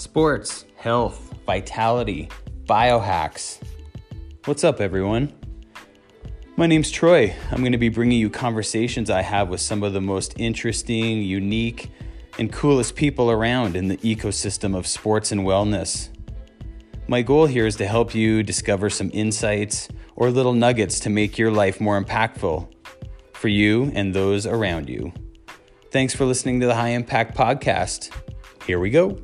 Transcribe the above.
sports, health, vitality, biohacks. What's up, everyone? My name's Troy. I'm going to be bringing you conversations I have with some of the most interesting, unique, and coolest people around in the ecosystem of sports and wellness. My goal here is to help you discover some insights or little nuggets to make your life more impactful for you and those around you. Thanks for listening to the Hi Impact Podcast. Here we go.